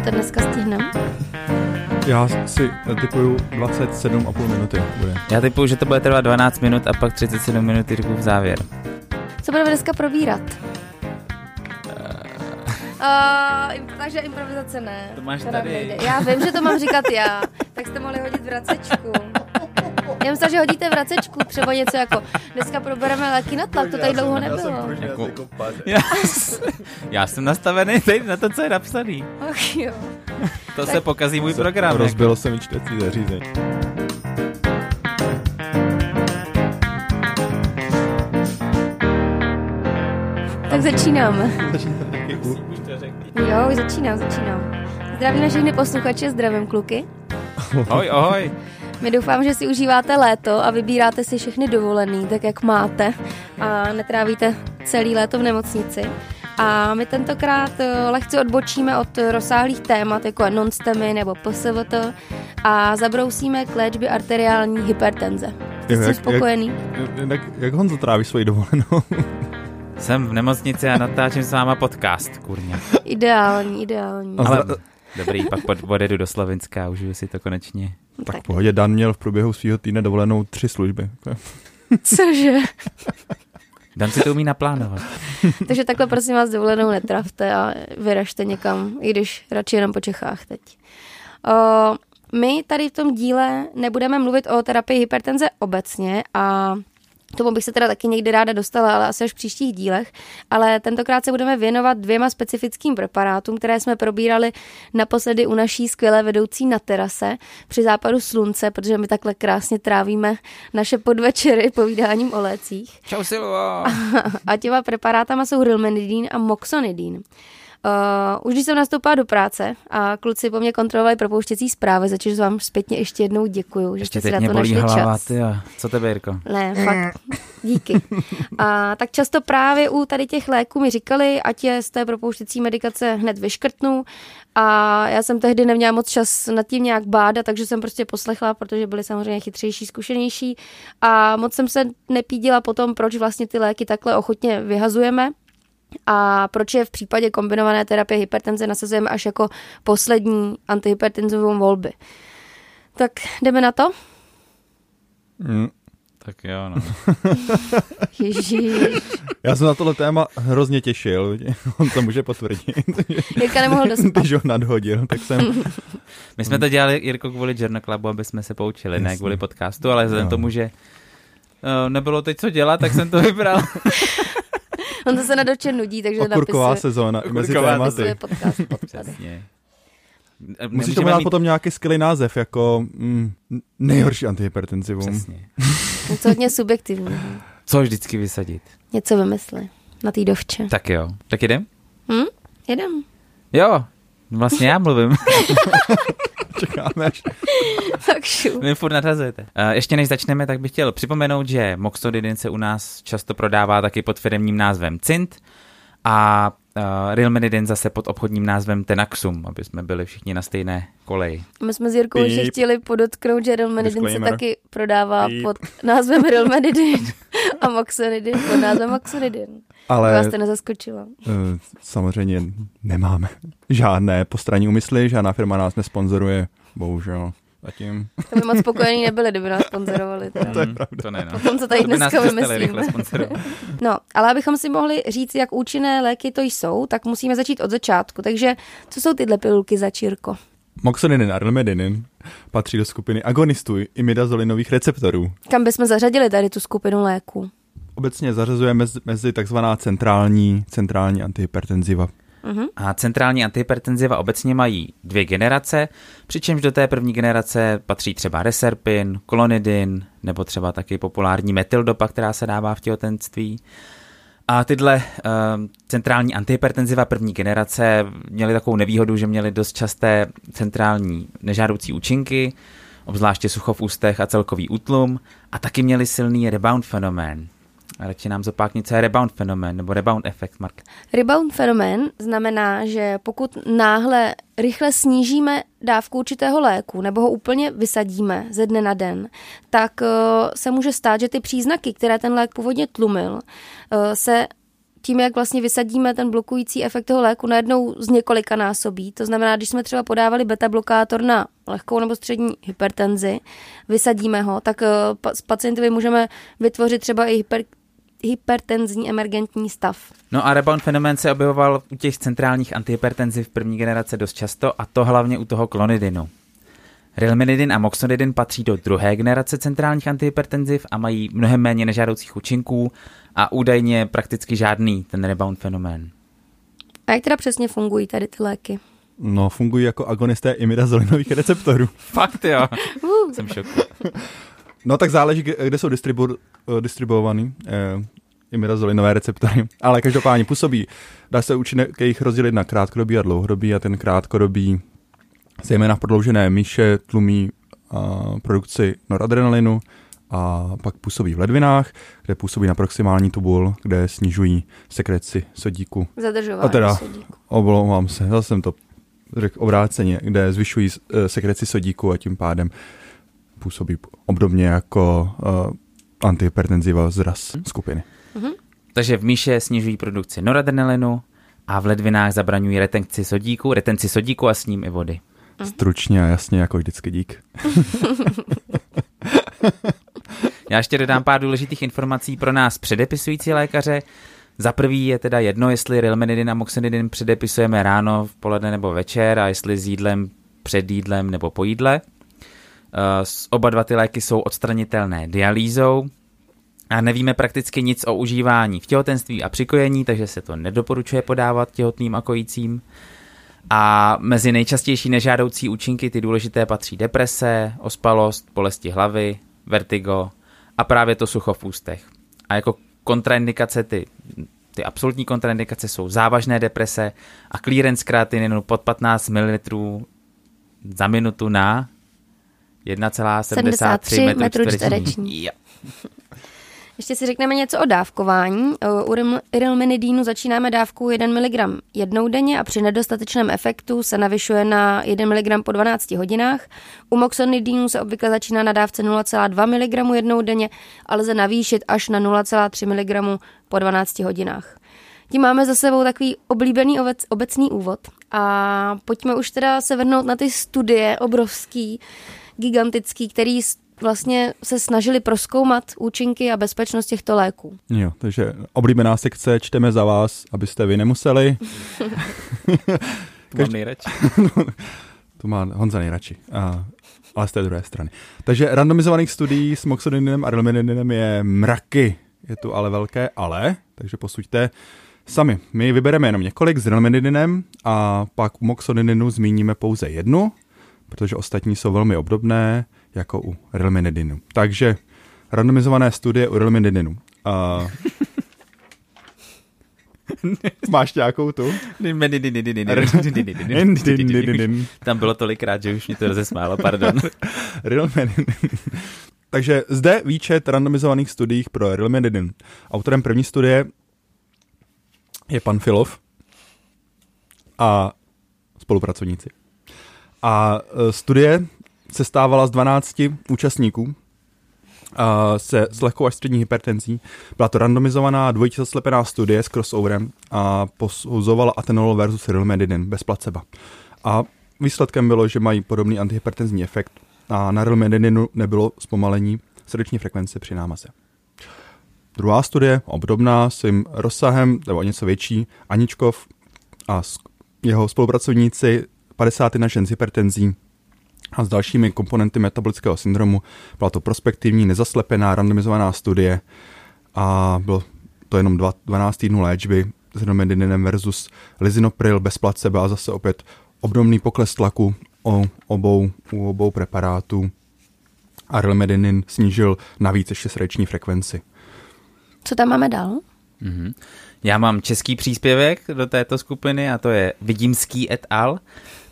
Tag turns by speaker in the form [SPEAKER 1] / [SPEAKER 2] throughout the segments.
[SPEAKER 1] tak dneska stihneme?
[SPEAKER 2] Já si typuju 27,5 minuty bude.
[SPEAKER 3] Já typuju, že to bude trvat 12 minut a pak 37 minut v závěr.
[SPEAKER 1] Co budeme dneska probírat? Uh, takže improvizace ne.
[SPEAKER 3] To máš tady.
[SPEAKER 1] nejde. Já vím, že to mám říkat já. Tak jste mohli hodit vracečku. Já myslím, že hodíte vracečku, třeba něco jako dneska probereme léky na tlak, to tady dlouho nebylo.
[SPEAKER 3] Jako- Já, já jsem nastavený teď na to, co je napsaný.
[SPEAKER 1] Ach jo.
[SPEAKER 3] To se pokazí můj program. jako.
[SPEAKER 2] Rozbilo se mi čtecí zařízení.
[SPEAKER 1] Tak začínáme.
[SPEAKER 3] Jako- Už to řekni.
[SPEAKER 1] Jo, už začínám, začínám. Zdravím na všechny posluchače, zdravím kluky.
[SPEAKER 3] Ahoj, ahoj.
[SPEAKER 1] My doufám, že si užíváte léto a vybíráte si všechny dovolený, tak jak máte a netrávíte celý léto v nemocnici. A my tentokrát eh, lehce odbočíme od rozsáhlých témat, jako je non-stemy nebo PSVT a zabrousíme k léčbě arteriální hypertenze. Tím
[SPEAKER 2] jak-
[SPEAKER 1] spokojený?
[SPEAKER 2] Jak, jak Honzo tráví svoji dovolenou?
[SPEAKER 3] Jsem v nemocnici a natáčím s váma podcast, kurně.
[SPEAKER 1] Ideální, ideální.
[SPEAKER 3] Ale dobrý, pak pod- odjedu do Slovenska a užiju si to konečně.
[SPEAKER 2] Tak v pohodě, Dan měl v průběhu svého týdne dovolenou tři služby.
[SPEAKER 1] Cože?
[SPEAKER 3] Dan si to umí naplánovat.
[SPEAKER 1] Takže takhle prosím vás dovolenou netravte a vyražte někam, i když radši jenom po Čechách teď. O, my tady v tom díle nebudeme mluvit o terapii hypertenze obecně a tomu bych se teda taky někdy ráda dostala, ale asi až v příštích dílech. Ale tentokrát se budeme věnovat dvěma specifickým preparátům, které jsme probírali naposledy u naší skvělé vedoucí na terase při západu slunce, protože my takhle krásně trávíme naše podvečery povídáním o lécích.
[SPEAKER 3] Čau Silvo.
[SPEAKER 1] A těma preparátama jsou rilmenidin a moxonidin. Uh, už když jsem nastoupila do práce a kluci po mně kontrolovali propouštěcí zprávy, za což vám zpětně ještě jednou děkuju, že
[SPEAKER 3] Ještě
[SPEAKER 1] jste si na
[SPEAKER 3] mě
[SPEAKER 1] to našli
[SPEAKER 3] hlava,
[SPEAKER 1] čas.
[SPEAKER 3] ty Co tebe, Jirko?
[SPEAKER 1] Ne, fakt. Díky. A tak často právě u tady těch léků mi říkali, ať je z té propouštěcí medikace hned vyškrtnu. A já jsem tehdy neměla moc čas nad tím nějak bádat, takže jsem prostě poslechla, protože byli samozřejmě chytřejší, zkušenější. A moc jsem se nepídila potom, proč vlastně ty léky takhle ochotně vyhazujeme. A proč je v případě kombinované terapie hypertenze nasazujeme až jako poslední antihypertenzovou volby. Tak jdeme na to?
[SPEAKER 2] Mm.
[SPEAKER 3] Tak jo, no.
[SPEAKER 1] Ježíš.
[SPEAKER 2] Já jsem na tohle téma hrozně těšil, on to může potvrdit.
[SPEAKER 1] Jirka nemohl dospat.
[SPEAKER 2] Když ho nadhodil, tak jsem...
[SPEAKER 3] My jsme to dělali, Jirko, kvůli Journal Clubu, aby jsme se poučili, ne
[SPEAKER 2] Jasně.
[SPEAKER 3] kvůli podcastu, ale vzhledem tomu, že uh, nebylo teď co dělat, tak jsem to vybral.
[SPEAKER 1] On to se na doče nudí, takže
[SPEAKER 2] Okurková
[SPEAKER 1] napisuje,
[SPEAKER 2] sezóna mezi
[SPEAKER 3] Okurková
[SPEAKER 2] tématy.
[SPEAKER 1] napisuje podcast.
[SPEAKER 3] Přesně.
[SPEAKER 2] Musíš tomu dát potom nějaký skvělý název, jako mm, nejhorší antihypertenzivum.
[SPEAKER 3] Přesně.
[SPEAKER 1] Něco hodně subjektivního.
[SPEAKER 3] Co vždycky vysadit?
[SPEAKER 1] Něco vymysli. Na té dovče.
[SPEAKER 3] Tak jo. Tak jdem?
[SPEAKER 1] Hm? Jedem.
[SPEAKER 3] Jo. Vlastně já mluvím.
[SPEAKER 2] Čekáme až.
[SPEAKER 1] Tak šu.
[SPEAKER 3] Vy furt nadhazujete. Uh, ještě než začneme, tak bych chtěl připomenout, že Moxodidin se u nás často prodává taky pod firmním názvem Cint a uh, Rilmenidin zase pod obchodním názvem Tenaxum, aby jsme byli všichni na stejné koleji.
[SPEAKER 1] My jsme s Jirkou ještě chtěli podotknout, že Rilmenidin se taky prodává
[SPEAKER 2] Píp.
[SPEAKER 1] pod názvem Rilmenidin a Moxonidin pod názvem Moxonidin.
[SPEAKER 2] Ale
[SPEAKER 1] Vás to nezaskočilo.
[SPEAKER 2] eh, samozřejmě nemáme žádné postranní úmysly, žádná firma nás nesponzoruje, bohužel. Zatím.
[SPEAKER 1] To by moc spokojení nebyli, kdyby nás sponzorovali. Teda.
[SPEAKER 2] To je
[SPEAKER 3] Mm,
[SPEAKER 2] pravda.
[SPEAKER 3] To ne, no.
[SPEAKER 1] Po tom, co tady dneska vymyslíme. No, ale abychom si mohli říct, jak účinné léky to jsou, tak musíme začít od začátku. Takže co jsou tyhle pilulky za čírko?
[SPEAKER 2] Moxonidin a rilmedinin patří do skupiny agonistů imidazolinových receptorů.
[SPEAKER 1] Kam bychom zařadili tady tu skupinu léků?
[SPEAKER 2] Obecně zařazuje mezi, mezi takzvaná centrální, centrální antihypertenziva.
[SPEAKER 1] Mhm.
[SPEAKER 3] A centrální antihypertenziva obecně mají dvě generace, přičemž do té první generace patří třeba reserpin, klonidin, nebo třeba taky populární metyldopa, která se dává v těhotenství. A tyhle uh, centrální antihypertenziva první generace měly takovou nevýhodu, že měly dost časté centrální nežádoucí účinky, obzvláště sucho v ústech a celkový útlum, a taky měly silný rebound fenomén. Radši nám zopákni, co je rebound fenomén, nebo rebound efekt, Mark.
[SPEAKER 1] Rebound fenomén znamená, že pokud náhle rychle snížíme dávku určitého léku nebo ho úplně vysadíme ze dne na den, tak eh, se může stát, že ty příznaky, které ten lék původně tlumil, eh, se tím, jak vlastně vysadíme ten blokující efekt toho léku, najednou z několika násobí. To znamená, když jsme třeba podávali beta blokátor na lehkou nebo střední hypertenzi, vysadíme ho, tak eh, s pacientovi můžeme vytvořit třeba i hyper, hypertenzní emergentní stav.
[SPEAKER 3] No a rebound fenomén se objevoval u těch centrálních antihypertenziv první generace dost často a to hlavně u toho klonidinu. Rilmenidin a moxonidin patří do druhé generace centrálních antihypertenziv a mají mnohem méně nežádoucích účinků a údajně prakticky žádný ten rebound fenomén.
[SPEAKER 1] A jak teda přesně fungují tady ty léky?
[SPEAKER 2] No, fungují jako agonisté imidazolinových receptorů.
[SPEAKER 3] Fakt jo, uh. jsem šoku.
[SPEAKER 2] No tak záleží, kde jsou distribu- eh, distribuovaný eh, imidazolinové receptory, ale každopádně působí. Dá se účinek jejich rozdělit na krátkodobý a dlouhodobý a ten krátkodobý zejména v prodloužené míše tlumí uh, produkci noradrenalinu a pak působí v ledvinách, kde působí na proximální tubul, kde snižují sekreci sodíku.
[SPEAKER 1] Zadržování
[SPEAKER 2] a teda,
[SPEAKER 1] sodíku.
[SPEAKER 2] Omlouvám se, zase jsem to řekl obráceně, kde zvyšují sekreci sodíku a tím pádem působí obdobně jako uh, antihypertenziva z RAS hmm. skupiny.
[SPEAKER 3] Mm-hmm. Takže v míše snižují produkci noradrenalinu a v ledvinách zabraňují retenci sodíku, retenci sodíku a s ním i vody.
[SPEAKER 2] Stručně a jasně, jako vždycky dík.
[SPEAKER 3] Já ještě dodám pár důležitých informací pro nás předepisující lékaře. Za prvý je teda jedno, jestli rilmenidin a moxonidin předepisujeme ráno, v poledne nebo večer a jestli s jídlem před jídlem nebo po jídle. Eh, oba dva ty léky jsou odstranitelné dialýzou a nevíme prakticky nic o užívání v těhotenství a přikojení, takže se to nedoporučuje podávat těhotným a kojícím. A mezi nejčastější nežádoucí účinky ty důležité patří deprese, ospalost, bolesti hlavy, vertigo a právě to sucho v ústech. A jako kontraindikace ty, ty absolutní kontraindikace jsou závažné deprese a clearance kreatininu pod 15 ml za minutu na 1,73 m čtvereční.
[SPEAKER 1] Ještě si řekneme něco o dávkování. U irilmenidínu začínáme dávku 1 mg jednou denně a při nedostatečném efektu se navyšuje na 1 mg po 12 hodinách. U moxonidínu se obvykle začíná na dávce 0,2 mg jednou denně, ale lze navýšit až na 0,3 mg po 12 hodinách. Tím máme za sebou takový oblíbený obec, obecný úvod a pojďme už teda se vrhnout na ty studie obrovský, gigantický, který vlastně se snažili proskoumat účinky a bezpečnost těchto léků.
[SPEAKER 2] Jo, takže oblíbená sekce čteme za vás, abyste vy nemuseli.
[SPEAKER 3] to mám nejradši.
[SPEAKER 2] to má Honza nejradši. A, ale z té druhé strany. Takže randomizovaných studií s moxonidinem a rilmenidinem je mraky. Je tu ale velké ale, takže posuďte sami. My vybereme jenom několik s rilmenidinem a pak u moxonidinu zmíníme pouze jednu, protože ostatní jsou velmi obdobné jako u rilmenidinu. Takže randomizované studie u rilmenidinu. Uh, Máš nějakou tu?
[SPEAKER 3] Tam bylo tolikrát, že už mě to rozesmálo, pardon.
[SPEAKER 2] Takže zde výčet randomizovaných studií pro rilmenidin. Autorem první studie je pan Filov a spolupracovníci. A studie se stávala z 12 účastníků se s lehkou až střední hypertenzí. Byla to randomizovaná dvojitě studie s crossoverem a posuzovala atenolol versus rilmedinin bez placebo. A výsledkem bylo, že mají podobný antihypertenzní efekt a na rilmedininu nebylo zpomalení srdeční frekvence při námaze. Druhá studie, obdobná, svým rozsahem, nebo něco větší, Aničkov a jeho spolupracovníci 51 žen s hypertenzí a s dalšími komponenty metabolického syndromu. Byla to prospektivní, nezaslepená, randomizovaná studie a bylo to jenom 12 týdnů léčby s romedininem versus lizinopril bez placebo a zase opět obdobný pokles tlaku o obou, u obou preparátů a rilmedinin snížil navíc ještě srdeční frekvenci.
[SPEAKER 1] Co tam máme dál?
[SPEAKER 3] Mm-hmm. Já mám český příspěvek do této skupiny a to je Vidímský et al.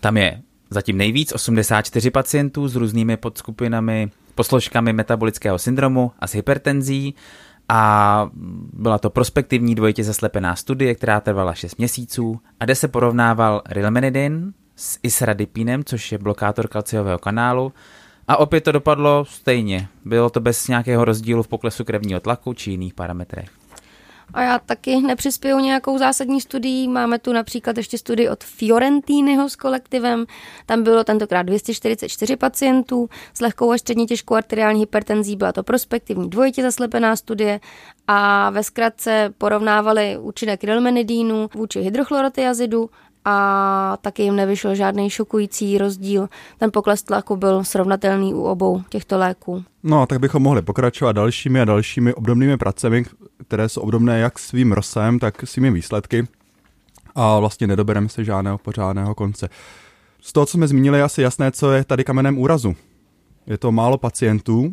[SPEAKER 3] Tam je zatím nejvíc 84 pacientů s různými podskupinami, posložkami metabolického syndromu a s hypertenzí a byla to prospektivní dvojitě zaslepená studie, která trvala 6 měsíců a kde se porovnával rilmenidin s isradipinem, což je blokátor kalciového kanálu a opět to dopadlo stejně. Bylo to bez nějakého rozdílu v poklesu krevního tlaku či jiných parametrech.
[SPEAKER 1] A já taky nepřispěju nějakou zásadní studií. Máme tu například ještě studii od Fiorentiniho s kolektivem. Tam bylo tentokrát 244 pacientů s lehkou až středně těžkou arteriální hypertenzí. Byla to prospektivní dvojitě zaslepená studie a ve zkratce porovnávali účinek rilmenidínu vůči hydrochlorotiazidu a taky jim nevyšel žádný šokující rozdíl. Ten pokles tlaku byl srovnatelný u obou těchto léků.
[SPEAKER 2] No a tak bychom mohli pokračovat dalšími a dalšími obdobnými pracemi, které jsou obdobné jak svým rozsahem, tak svými výsledky a vlastně nedobereme se žádného pořádného konce. Z toho, co jsme zmínili, je asi jasné, co je tady kamenem úrazu. Je to málo pacientů,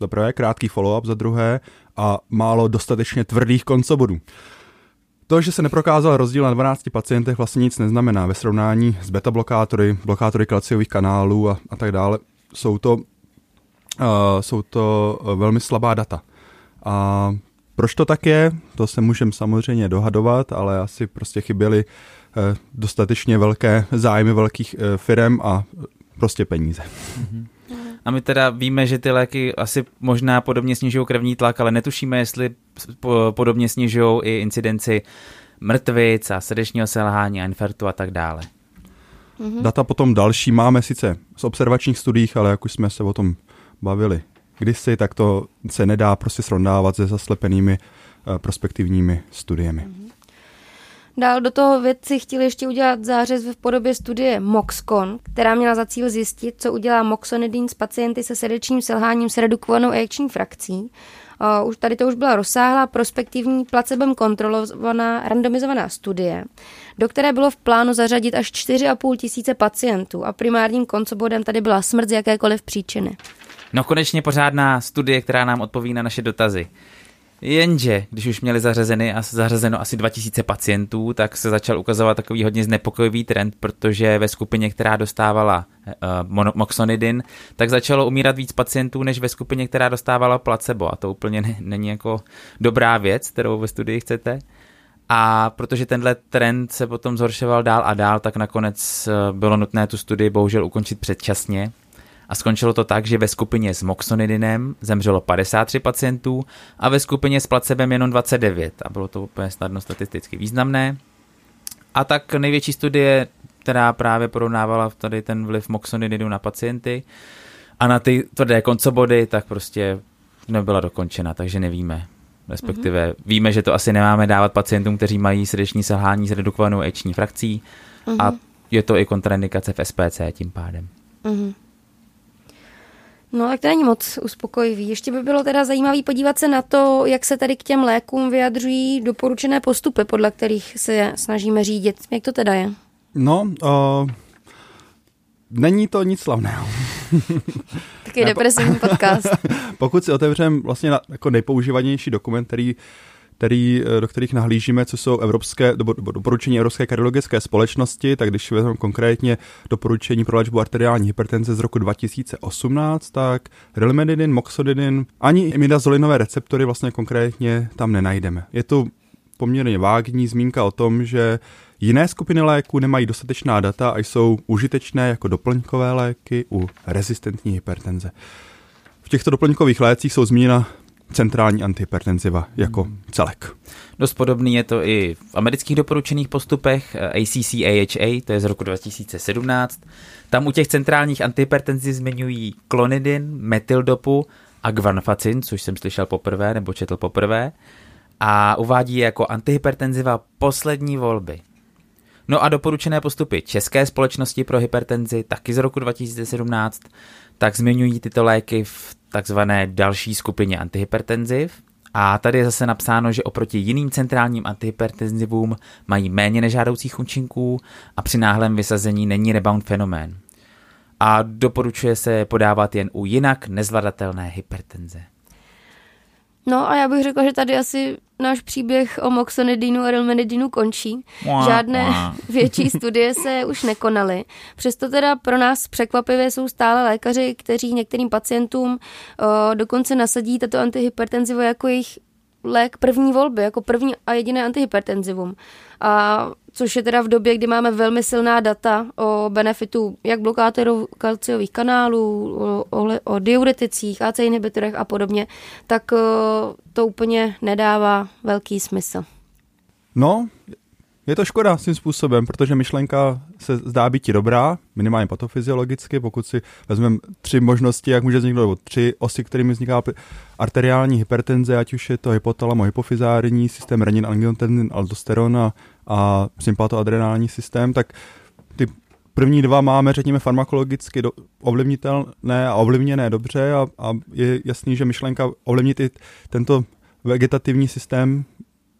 [SPEAKER 2] za prvé krátký follow-up, za druhé a málo dostatečně tvrdých koncobodů. To, že se neprokázal rozdíl na 12 pacientech, vlastně nic neznamená. Ve srovnání s beta blokátory, blokátory kalciových kanálů a, a tak dále, jsou to, uh, jsou to velmi slabá data. A proč to tak je, to se můžeme samozřejmě dohadovat, ale asi prostě chyběly uh, dostatečně velké zájmy velkých uh, firm a prostě peníze. Mm-hmm.
[SPEAKER 3] A my teda víme, že ty léky asi možná podobně snižují krevní tlak, ale netušíme, jestli podobně snižují i incidenci mrtvic a srdečního selhání a infarktu a tak dále.
[SPEAKER 2] Mm-hmm. Data potom další máme sice z observačních studiích, ale jak už jsme se o tom bavili kdysi, tak to se nedá prostě srovnávat se zaslepenými uh, prospektivními studiemi. Mm-hmm.
[SPEAKER 1] Dál do toho vědci chtěli ještě udělat zářez v podobě studie MOXCON, která měla za cíl zjistit, co udělá moxonidin s pacienty se srdečním selháním s redukovanou ejekční frakcí. Už tady to už byla rozsáhlá prospektivní placebem kontrolovaná randomizovaná studie, do které bylo v plánu zařadit až 4,5 tisíce pacientů a primárním koncobodem tady byla smrt z jakékoliv příčiny.
[SPEAKER 3] No konečně pořádná studie, která nám odpoví na naše dotazy. Jenže, když už měli zařazeny, zařazeno asi 2000 pacientů, tak se začal ukazovat takový hodně znepokojivý trend, protože ve skupině, která dostávala uh, moxonidin, tak začalo umírat víc pacientů, než ve skupině, která dostávala placebo. A to úplně ne, není jako dobrá věc, kterou ve studii chcete. A protože tenhle trend se potom zhoršoval dál a dál, tak nakonec eh, bylo nutné tu studii bohužel ukončit předčasně a skončilo to tak, že ve skupině s moxonidinem zemřelo 53 pacientů a ve skupině s placebem jenom 29 a bylo to úplně snadno statisticky významné. A tak největší studie, která právě porovnávala tady ten vliv moxonidinu na pacienty a na ty tvrdé koncobody, tak prostě nebyla dokončena, takže nevíme. Respektive mm-hmm. víme, že to asi nemáme dávat pacientům, kteří mají srdeční selhání s redukovanou eční frakcí mm-hmm. a mhm. je to i kontraindikace v SPC tím pádem. Mm-hmm.
[SPEAKER 1] No tak to není moc uspokojivý. Ještě by bylo teda zajímavé podívat se na to, jak se tady k těm lékům vyjadřují doporučené postupy, podle kterých se snažíme řídit. Jak to teda je?
[SPEAKER 2] No, uh, není to nic slavného.
[SPEAKER 1] Taky depresivní podcast.
[SPEAKER 2] Pokud si otevřeme vlastně na, jako nejpoužívanější dokument, který který, eh, do kterých nahlížíme, co jsou evropské, do, do, doporučení Evropské kardiologické společnosti, tak když vezmeme konkrétně doporučení pro léčbu arteriální hypertenze z roku 2018, tak rilmedinin, moxodinin, ani imidazolinové receptory vlastně konkrétně tam nenajdeme. Je to poměrně vágní zmínka o tom, že jiné skupiny léků nemají dostatečná data a jsou užitečné jako doplňkové léky u rezistentní hypertenze. V těchto doplňkových lécích jsou zmíněna centrální antihypertenziva jako hmm. celek.
[SPEAKER 3] Dost podobný je to i v amerických doporučených postupech ACC-AHA, to je z roku 2017. Tam u těch centrálních antihypertenziv zmiňují klonidin, metyldopu a guanfacin, což jsem slyšel poprvé nebo četl poprvé, a uvádí je jako antihypertenziva poslední volby. No a doporučené postupy České společnosti pro hypertenzi, taky z roku 2017, tak zmiňují tyto léky v takzvané další skupině antihypertenziv. A tady je zase napsáno, že oproti jiným centrálním antihypertenzivům mají méně nežádoucích účinků a při náhlém vysazení není rebound fenomén. A doporučuje se podávat jen u jinak nezvladatelné hypertenze.
[SPEAKER 1] No a já bych řekla, že tady asi náš příběh o moxonidinu a rilmenidinu končí. Žádné větší studie se už nekonaly. Přesto teda pro nás překvapivě jsou stále lékaři, kteří některým pacientům uh, dokonce nasadí tato antihypertenzivo jako jejich lék první volby, jako první a jediné antihypertenzivum. A což je teda v době, kdy máme velmi silná data o benefitu jak blokátorů kalciových kanálů, o, o, o diureticích, AC inhibitorech a podobně, tak uh, to úplně nedává velký smysl.
[SPEAKER 2] No, je to škoda svým způsobem, protože myšlenka se zdá být dobrá, minimálně patofyziologicky, pokud si vezmeme tři možnosti, jak může vzniknout, nebo tři osy, kterými vzniká arteriální hypertenze, ať už je to hypotalamo, hypofizární systém, renin, angiotensin, aldosteron a, a sympatoadrenální systém, tak ty první dva máme, řekněme, farmakologicky do, ovlivnitelné a ovlivněné dobře a, a je jasný, že myšlenka ovlivnit i tento vegetativní systém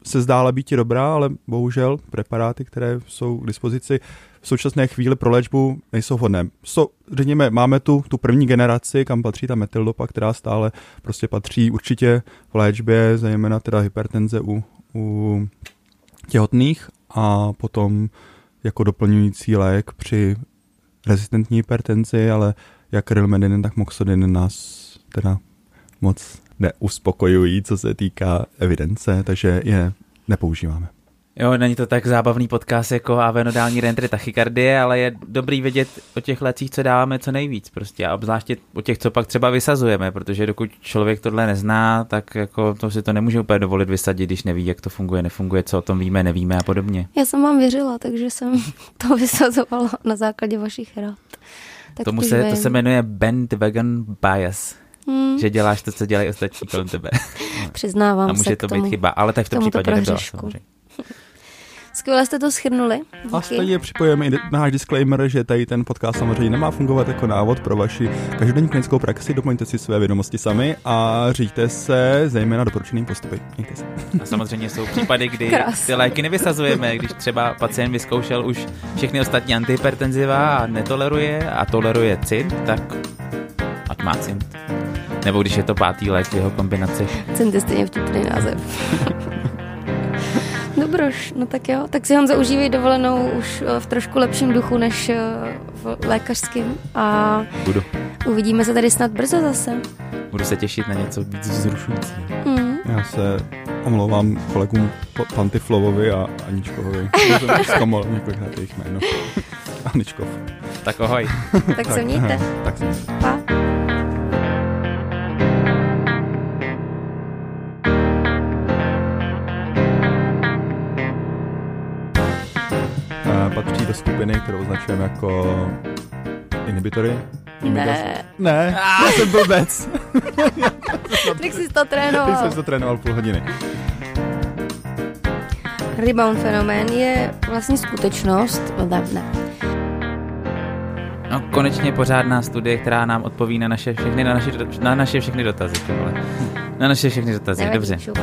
[SPEAKER 2] se zdála být dobrá, ale bohužel preparáty, které jsou k dispozici v současné chvíli pro léčbu nejsou vhodné. So, řekněme, máme tu, tu první generaci, kam patří ta metyldopa, která stále prostě patří určitě v léčbě, zejména teda hypertenze u, u těhotných a potom jako doplňující lék při rezistentní hypertenzi, ale jak rilmedin, tak moxodin nás teda moc neuspokojují, co se týká evidence, takže je nepoužíváme.
[SPEAKER 3] Jo, není to tak zábavný podcast jako avenodální rentry tachykardie, ale je dobrý vědět o těch lecích, co dáváme co nejvíc prostě a obzvláště o těch, co pak třeba vysazujeme, protože dokud člověk tohle nezná, tak jako to si to nemůže úplně dovolit vysadit, když neví, jak to funguje, nefunguje, co o tom víme, nevíme a podobně.
[SPEAKER 1] Já jsem vám věřila, takže jsem to vysazovala na základě vašich rád.
[SPEAKER 3] Tak Tomu se, to se jmenuje bandwagon bias. Hmm. Že děláš to, co dělají ostatní kolem tebe.
[SPEAKER 1] Přiznávám
[SPEAKER 3] A může
[SPEAKER 1] se
[SPEAKER 3] to
[SPEAKER 1] tomu,
[SPEAKER 3] být chyba, ale tak v tom případě nebyla samozřejmě.
[SPEAKER 1] Skvěle jste to schrnuli.
[SPEAKER 2] A stejně připojujeme i náš disclaimer, že tady ten podcast samozřejmě nemá fungovat jako návod pro vaši každodenní klinickou praxi. Doplňte si své vědomosti sami a říďte se zejména doporučeným postupy. Mějte se.
[SPEAKER 3] A samozřejmě jsou případy, kdy Krás. ty léky nevysazujeme, když třeba pacient vyzkoušel už všechny ostatní antihypertenziva a netoleruje a toleruje cint, tak ať má cint. Nebo když je to pátý lék v jeho kombinaci.
[SPEAKER 1] Cint je stejně vtipný název. Dobroš, no tak jo. Tak si Honzo užívej dovolenou už eh, v trošku lepším duchu než eh, v lékařském a
[SPEAKER 3] Budu.
[SPEAKER 1] uvidíme se tady snad brzo zase.
[SPEAKER 3] Budu se těšit na něco víc vzrušujícího.
[SPEAKER 2] Mm. Já se omlouvám kolegům Pantiflovovi a Aničkovovi. jsem zkomal několikrát jejich jméno. Aničkov.
[SPEAKER 3] Tak ahoj.
[SPEAKER 1] tak se mějte.
[SPEAKER 2] Tak se mějte.
[SPEAKER 1] Pa.
[SPEAKER 2] Do skupiny, kterou označujeme jako inhibitory.
[SPEAKER 1] Ne.
[SPEAKER 2] Ne, já jsem blbec.
[SPEAKER 1] Teď jsi to trénoval.
[SPEAKER 2] Teď jsem to trénoval půl hodiny.
[SPEAKER 1] Rebound fenomén je vlastně skutečnost, no ne, ne.
[SPEAKER 3] No, konečně pořádná studie, která nám odpoví na naše všechny, na naše, na naše všechny dotazy. Tyhle. Na naše všechny dotazy, Nevadí, dobře. Šup.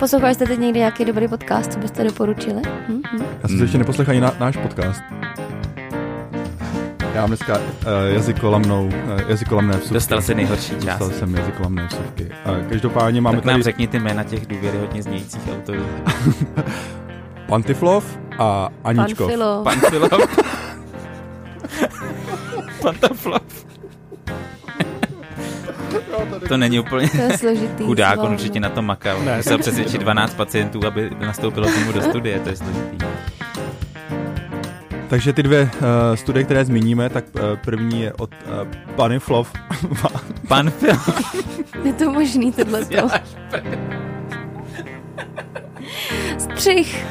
[SPEAKER 1] Poslouchali jste teď někdy nějaký dobrý podcast, co byste doporučili? Hm? Hm?
[SPEAKER 2] Já jsem hmm. ještě neposlechal ani na, náš podcast. Já mám dneska uh, jazykolamnou, uh, jazykolamné vsuvky.
[SPEAKER 3] Dostal jsi nejhorší část.
[SPEAKER 2] Dostal jsem jazykolamné vsuvky. Uh, každopádně máme
[SPEAKER 3] tak
[SPEAKER 2] tady...
[SPEAKER 3] nám řekni ty jména těch důvěryhodně znějících autorů.
[SPEAKER 2] Pantiflov a Aničkov.
[SPEAKER 1] Panfilo.
[SPEAKER 3] Panfilov. Pantaflov. To není úplně
[SPEAKER 1] to je složitý.
[SPEAKER 3] Chudák, on určitě na to makal. Ne. Musel přesvědčit 12 pacientů, aby nastoupilo tomu do studie, to je složitý.
[SPEAKER 2] Takže ty dvě uh, studie, které zmíníme, tak uh, první je od uh, Paniflov.
[SPEAKER 3] Panfilov.
[SPEAKER 1] je to možný tohle Střih.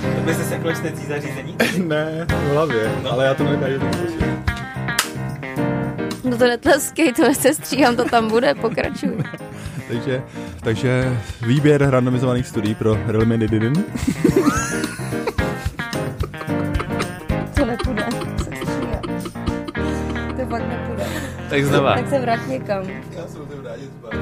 [SPEAKER 3] To by se čtecí zařízení?
[SPEAKER 2] ne, v hlavě, no. ale já to nedokážu
[SPEAKER 1] No to netleskej, to se stříhám, to tam bude, pokračuj.
[SPEAKER 2] takže, takže výběr randomizovaných studií pro Relmididin.
[SPEAKER 1] to nepůjde, se To fakt nepůjde.
[SPEAKER 3] Tak znova.
[SPEAKER 1] Tak se vrát někam.
[SPEAKER 2] Já se musím vrátit spát.